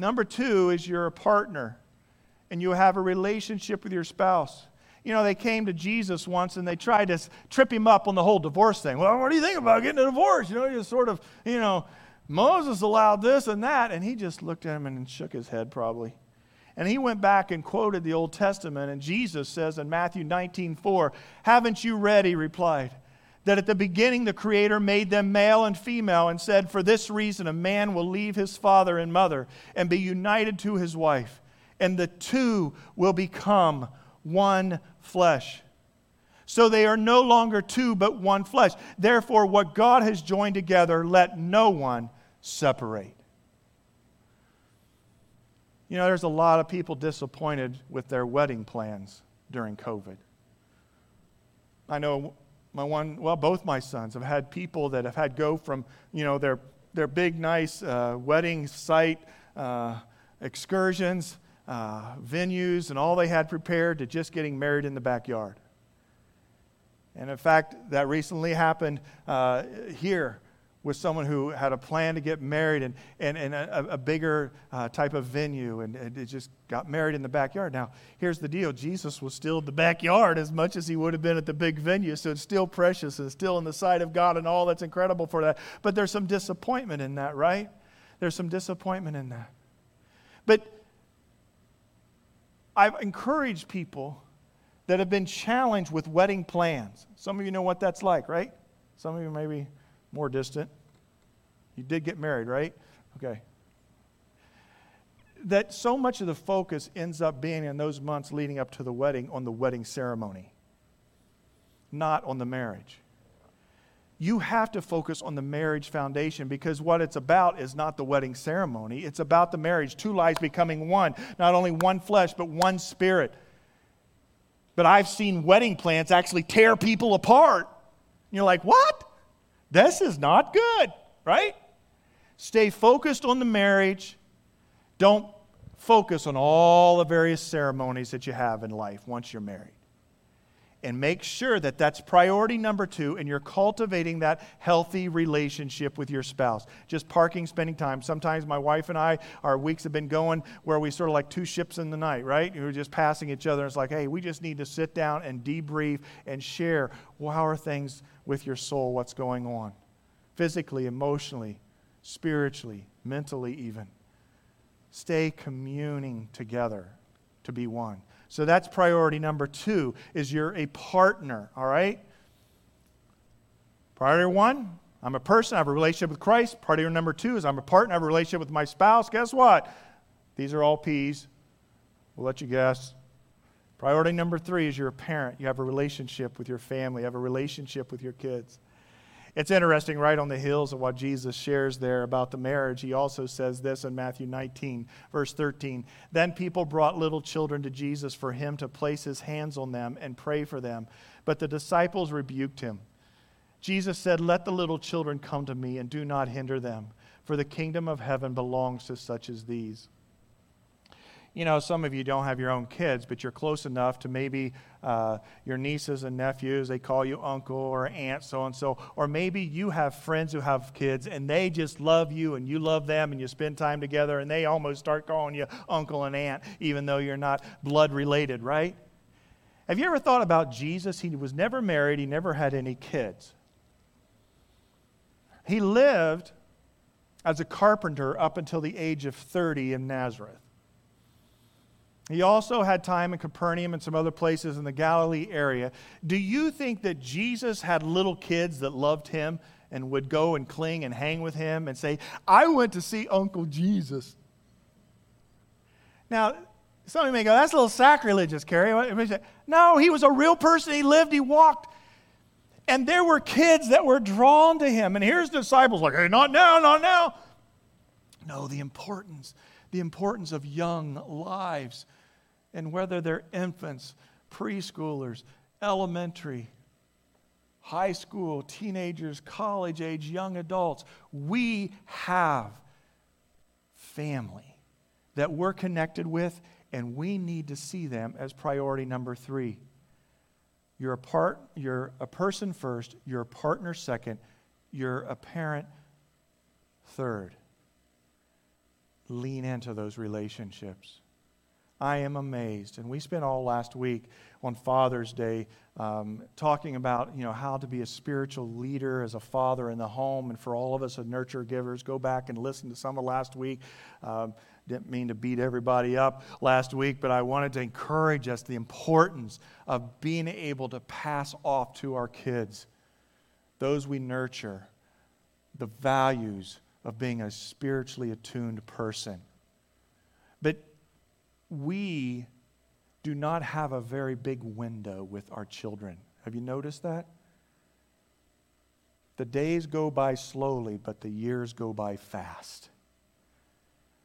Number two is you're a partner and you have a relationship with your spouse. You know, they came to Jesus once and they tried to trip him up on the whole divorce thing. Well, what do you think about getting a divorce? You know, just sort of, you know, Moses allowed this and that. And he just looked at him and shook his head, probably. And he went back and quoted the Old Testament. And Jesus says in Matthew 19 4, Haven't you read? He replied that at the beginning the Creator made them male and female and said, For this reason, a man will leave his father and mother and be united to his wife, and the two will become one flesh. So they are no longer two, but one flesh. Therefore, what God has joined together, let no one separate. You know, there's a lot of people disappointed with their wedding plans during COVID. I know my one, well, both my sons have had people that have had go from, you know, their, their big, nice uh, wedding site uh, excursions, uh, venues, and all they had prepared to just getting married in the backyard. And in fact, that recently happened uh, here with someone who had a plan to get married and, and, and a, a bigger uh, type of venue and, and it just got married in the backyard. Now, here's the deal Jesus was still in the backyard as much as he would have been at the big venue, so it's still precious and still in the sight of God and all that's incredible for that. But there's some disappointment in that, right? There's some disappointment in that. But I've encouraged people that have been challenged with wedding plans. Some of you know what that's like, right? Some of you maybe more distant. You did get married, right? Okay. That so much of the focus ends up being in those months leading up to the wedding on the wedding ceremony, not on the marriage. You have to focus on the marriage foundation because what it's about is not the wedding ceremony. It's about the marriage, two lives becoming one, not only one flesh, but one spirit. But I've seen wedding plans actually tear people apart. You're like, what? This is not good, right? Stay focused on the marriage. Don't focus on all the various ceremonies that you have in life once you're married. And make sure that that's priority number two, and you're cultivating that healthy relationship with your spouse. Just parking, spending time. Sometimes my wife and I, our weeks have been going where we sort of like two ships in the night, right? We're just passing each other. It's like, hey, we just need to sit down and debrief and share. Well, how are things with your soul? What's going on? Physically, emotionally, spiritually, mentally, even. Stay communing together to be one. So that's priority number two is you're a partner, all right? Priority one, I'm a person, I have a relationship with Christ. Priority number two is I'm a partner, I have a relationship with my spouse. Guess what? These are all P's. We'll let you guess. Priority number three is you're a parent. You have a relationship with your family, you have a relationship with your kids. It's interesting, right on the heels of what Jesus shares there about the marriage, he also says this in Matthew 19, verse 13. Then people brought little children to Jesus for him to place his hands on them and pray for them. But the disciples rebuked him. Jesus said, Let the little children come to me and do not hinder them, for the kingdom of heaven belongs to such as these you know, some of you don't have your own kids, but you're close enough to maybe uh, your nieces and nephews. They call you uncle or aunt, so and so. Or maybe you have friends who have kids and they just love you and you love them and you spend time together and they almost start calling you uncle and aunt, even though you're not blood related, right? Have you ever thought about Jesus? He was never married, he never had any kids. He lived as a carpenter up until the age of 30 in Nazareth. He also had time in Capernaum and some other places in the Galilee area. Do you think that Jesus had little kids that loved him and would go and cling and hang with him and say, I went to see Uncle Jesus? Now, some of you may go, that's a little sacrilegious, Carrie. No, he was a real person. He lived, he walked. And there were kids that were drawn to him. And here's disciples like, hey, not now, not now. No, the importance, the importance of young lives and whether they're infants, preschoolers, elementary, high school, teenagers, college age, young adults, we have family that we're connected with, and we need to see them as priority number three. You're a part, you're a person first, you're a partner second, you're a parent third. Lean into those relationships. I am amazed. And we spent all last week on Father's Day um, talking about you know how to be a spiritual leader as a father in the home, and for all of us as nurture givers, go back and listen to some of last week. Um, didn't mean to beat everybody up last week, but I wanted to encourage us the importance of being able to pass off to our kids, those we nurture, the values of being a spiritually attuned person. We do not have a very big window with our children. Have you noticed that? The days go by slowly, but the years go by fast.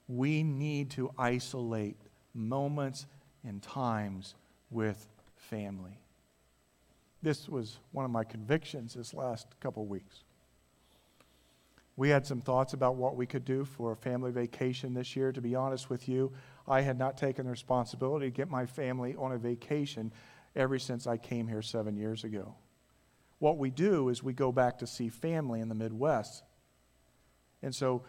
We need to isolate moments and times with family. This was one of my convictions this last couple weeks. We had some thoughts about what we could do for a family vacation this year. To be honest with you, I had not taken the responsibility to get my family on a vacation ever since I came here seven years ago. What we do is we go back to see family in the Midwest. And so,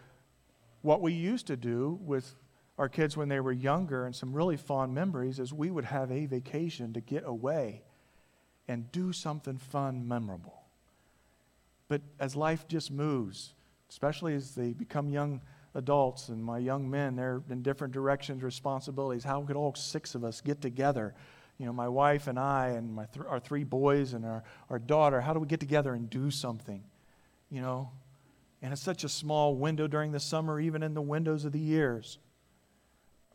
what we used to do with our kids when they were younger and some really fond memories is we would have a vacation to get away and do something fun, memorable. But as life just moves, especially as they become young adults and my young men, they're in different directions, responsibilities. How could all six of us get together? You know, my wife and I and my th- our three boys and our, our daughter, how do we get together and do something? You know, and it's such a small window during the summer, even in the windows of the years.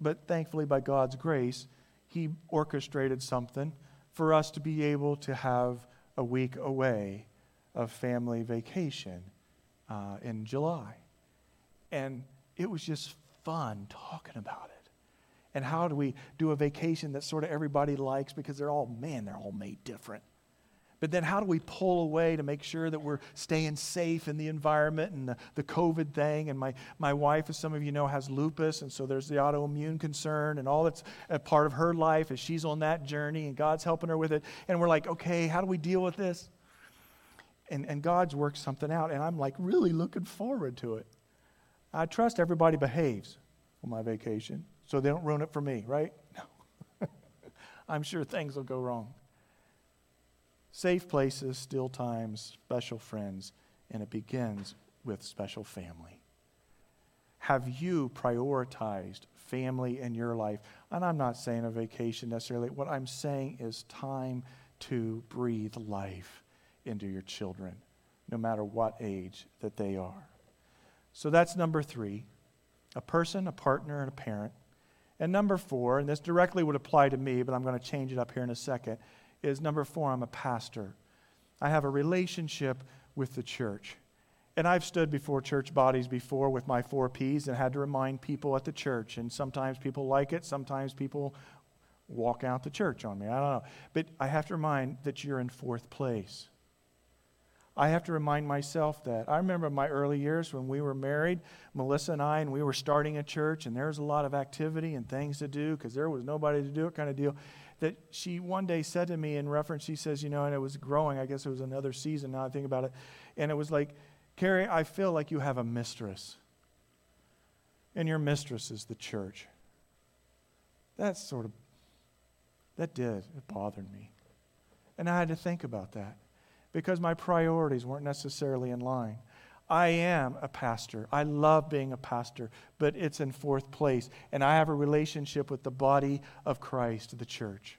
But thankfully, by God's grace, He orchestrated something for us to be able to have a week away of family vacation uh, in July. And it was just fun talking about it. And how do we do a vacation that sort of everybody likes because they're all, man, they're all made different. But then how do we pull away to make sure that we're staying safe in the environment and the, the COVID thing? And my, my wife, as some of you know, has lupus, and so there's the autoimmune concern and all that's a part of her life as she's on that journey, and God's helping her with it. And we're like, okay, how do we deal with this? And, and God's worked something out, and I'm like really looking forward to it. I trust everybody behaves on my vacation so they don't ruin it for me, right? No. I'm sure things will go wrong. Safe places, still times, special friends, and it begins with special family. Have you prioritized family in your life? And I'm not saying a vacation necessarily. What I'm saying is time to breathe life into your children, no matter what age that they are. So that's number three a person, a partner, and a parent. And number four, and this directly would apply to me, but I'm going to change it up here in a second, is number four, I'm a pastor. I have a relationship with the church. And I've stood before church bodies before with my four P's and had to remind people at the church. And sometimes people like it, sometimes people walk out the church on me. I don't know. But I have to remind that you're in fourth place. I have to remind myself that. I remember my early years when we were married, Melissa and I, and we were starting a church, and there was a lot of activity and things to do because there was nobody to do it kind of deal. That she one day said to me in reference, she says, you know, and it was growing. I guess it was another season now I think about it. And it was like, Carrie, I feel like you have a mistress. And your mistress is the church. That sort of, that did. It bothered me. And I had to think about that because my priorities weren't necessarily in line. I am a pastor. I love being a pastor, but it's in fourth place. And I have a relationship with the body of Christ, the church.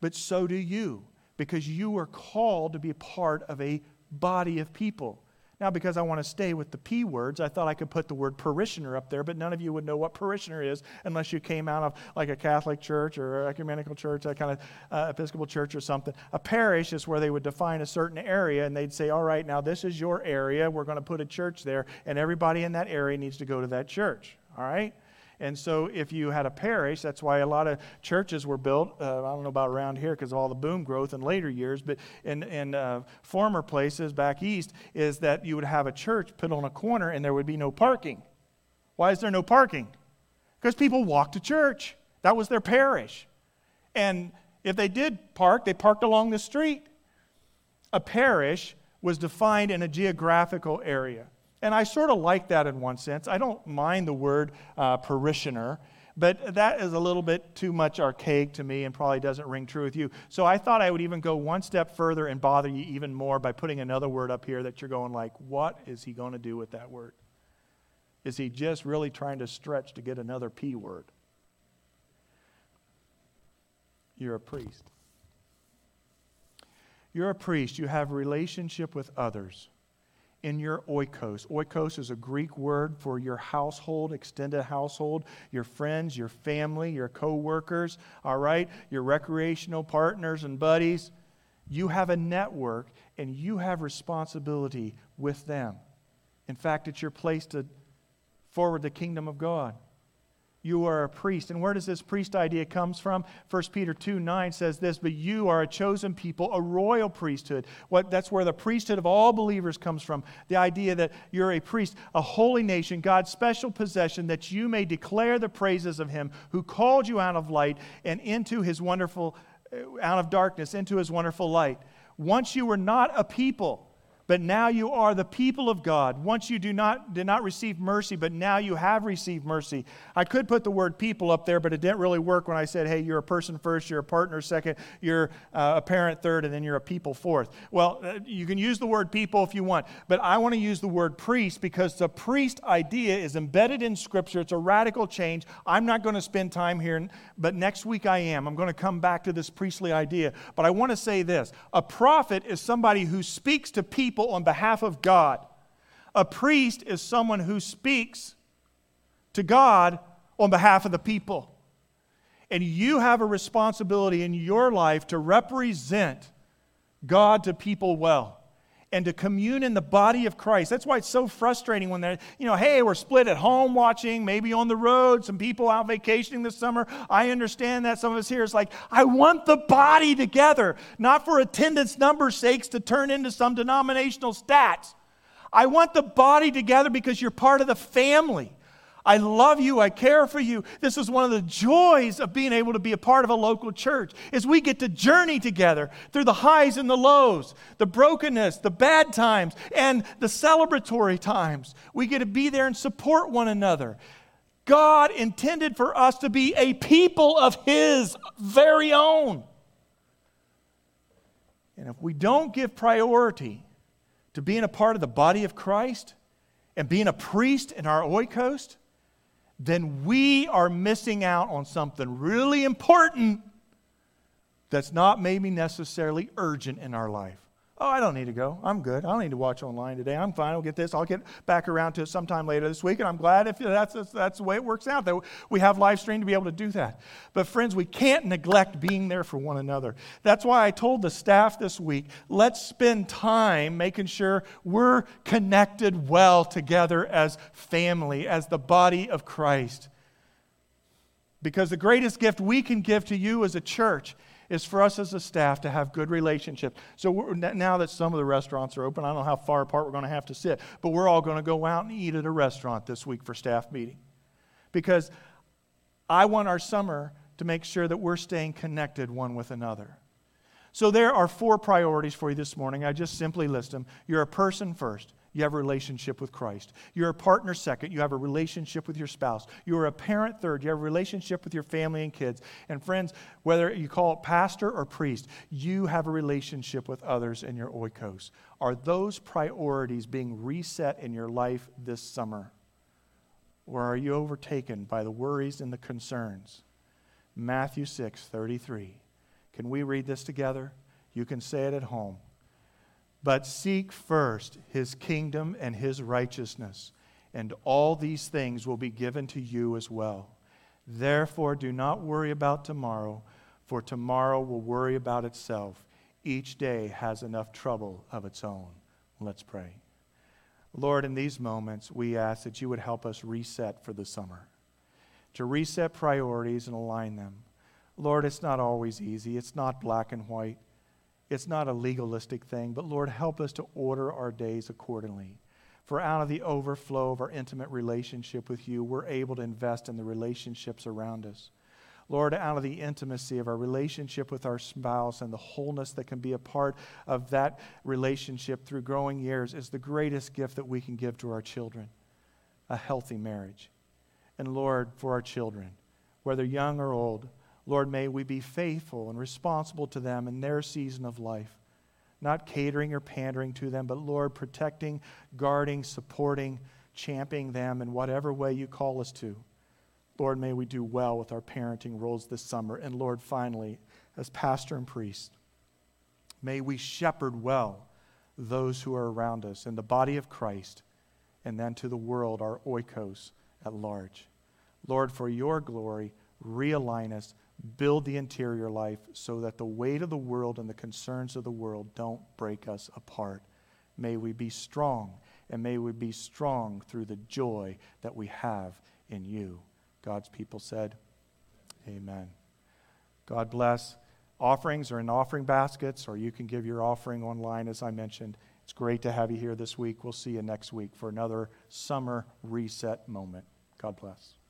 But so do you, because you are called to be part of a body of people. Now, because I want to stay with the P words, I thought I could put the word parishioner up there, but none of you would know what parishioner is unless you came out of like a Catholic church or ecumenical church, that kind of uh, Episcopal church or something. A parish is where they would define a certain area and they'd say, all right, now this is your area. We're going to put a church there, and everybody in that area needs to go to that church. All right? And so, if you had a parish, that's why a lot of churches were built. Uh, I don't know about around here because of all the boom growth in later years, but in, in uh, former places back east, is that you would have a church put on a corner and there would be no parking. Why is there no parking? Because people walked to church. That was their parish. And if they did park, they parked along the street. A parish was defined in a geographical area. And I sort of like that in one sense. I don't mind the word uh, parishioner, but that is a little bit too much archaic to me and probably doesn't ring true with you. So I thought I would even go one step further and bother you even more by putting another word up here that you're going like, what is he going to do with that word? Is he just really trying to stretch to get another P word? You're a priest. You're a priest. You have relationship with others in your oikos. Oikos is a Greek word for your household, extended household, your friends, your family, your co-workers, all right, your recreational partners and buddies. You have a network and you have responsibility with them. In fact, it's your place to forward the kingdom of God you are a priest. And where does this priest idea comes from? 1 Peter 2 9 says this, but you are a chosen people, a royal priesthood. What, that's where the priesthood of all believers comes from. The idea that you're a priest, a holy nation, God's special possession, that you may declare the praises of him who called you out of light and into his wonderful, uh, out of darkness, into his wonderful light. Once you were not a people, but now you are the people of God. Once you do not, did not receive mercy, but now you have received mercy. I could put the word people up there, but it didn't really work when I said, hey, you're a person first, you're a partner second, you're uh, a parent third, and then you're a people fourth. Well, uh, you can use the word people if you want, but I want to use the word priest because the priest idea is embedded in Scripture. It's a radical change. I'm not going to spend time here, but next week I am. I'm going to come back to this priestly idea. But I want to say this a prophet is somebody who speaks to people people on behalf of God. A priest is someone who speaks to God on behalf of the people. And you have a responsibility in your life to represent God to people well and to commune in the body of Christ. That's why it's so frustrating when they're, you know, hey, we're split at home watching, maybe on the road, some people out vacationing this summer. I understand that. Some of us here is like, I want the body together, not for attendance numbers' sakes to turn into some denominational stats. I want the body together because you're part of the family. I love you. I care for you. This is one of the joys of being able to be a part of a local church is we get to journey together through the highs and the lows, the brokenness, the bad times, and the celebratory times. We get to be there and support one another. God intended for us to be a people of His very own. And if we don't give priority to being a part of the body of Christ and being a priest in our oikos, then we are missing out on something really important that's not maybe necessarily urgent in our life. Oh, I don't need to go. I'm good. I don't need to watch online today. I'm fine. I'll get this. I'll get back around to it sometime later this week. And I'm glad if that's, that's the way it works out, that we have live stream to be able to do that. But, friends, we can't neglect being there for one another. That's why I told the staff this week let's spend time making sure we're connected well together as family, as the body of Christ. Because the greatest gift we can give to you as a church is for us as a staff to have good relationships. So now that some of the restaurants are open, I don't know how far apart we're going to have to sit, but we're all going to go out and eat at a restaurant this week for staff meeting. Because I want our summer to make sure that we're staying connected one with another. So there are four priorities for you this morning. I just simply list them. You're a person first you have a relationship with Christ. You're a partner second, you have a relationship with your spouse. You're a parent third, you have a relationship with your family and kids. And friends, whether you call it pastor or priest, you have a relationship with others in your oikos. Are those priorities being reset in your life this summer? Or are you overtaken by the worries and the concerns? Matthew 6 33. Can we read this together? You can say it at home. But seek first his kingdom and his righteousness, and all these things will be given to you as well. Therefore, do not worry about tomorrow, for tomorrow will worry about itself. Each day has enough trouble of its own. Let's pray. Lord, in these moments, we ask that you would help us reset for the summer, to reset priorities and align them. Lord, it's not always easy, it's not black and white. It's not a legalistic thing, but Lord, help us to order our days accordingly. For out of the overflow of our intimate relationship with you, we're able to invest in the relationships around us. Lord, out of the intimacy of our relationship with our spouse and the wholeness that can be a part of that relationship through growing years is the greatest gift that we can give to our children a healthy marriage. And Lord, for our children, whether young or old, Lord, may we be faithful and responsible to them in their season of life, not catering or pandering to them, but Lord, protecting, guarding, supporting, championing them in whatever way you call us to. Lord, may we do well with our parenting roles this summer. And Lord, finally, as pastor and priest, may we shepherd well those who are around us in the body of Christ and then to the world, our oikos at large. Lord, for your glory, realign us build the interior life so that the weight of the world and the concerns of the world don't break us apart. May we be strong, and may we be strong through the joy that we have in you. God's people said, Amen. God bless. Offerings are in offering baskets, or you can give your offering online, as I mentioned. It's great to have you here this week. We'll see you next week for another summer reset moment. God bless.